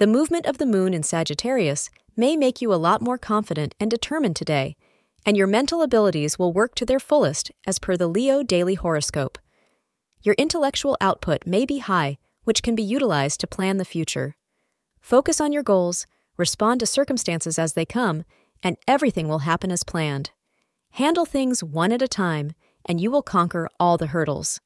The movement of the moon in Sagittarius may make you a lot more confident and determined today, and your mental abilities will work to their fullest as per the Leo daily horoscope. Your intellectual output may be high, which can be utilized to plan the future. Focus on your goals, respond to circumstances as they come, and everything will happen as planned. Handle things one at a time, and you will conquer all the hurdles.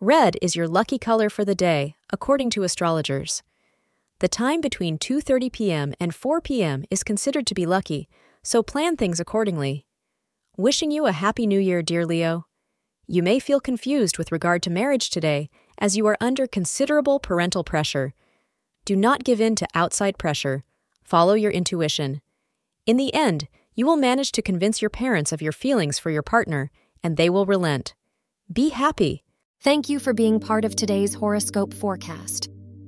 Red is your lucky color for the day, according to astrologers. The time between 2:30 p.m. and 4 p.m. is considered to be lucky, so plan things accordingly. Wishing you a happy new year, dear Leo. You may feel confused with regard to marriage today, as you are under considerable parental pressure. Do not give in to outside pressure. Follow your intuition. In the end, you will manage to convince your parents of your feelings for your partner, and they will relent. Be happy. Thank you for being part of today's horoscope forecast.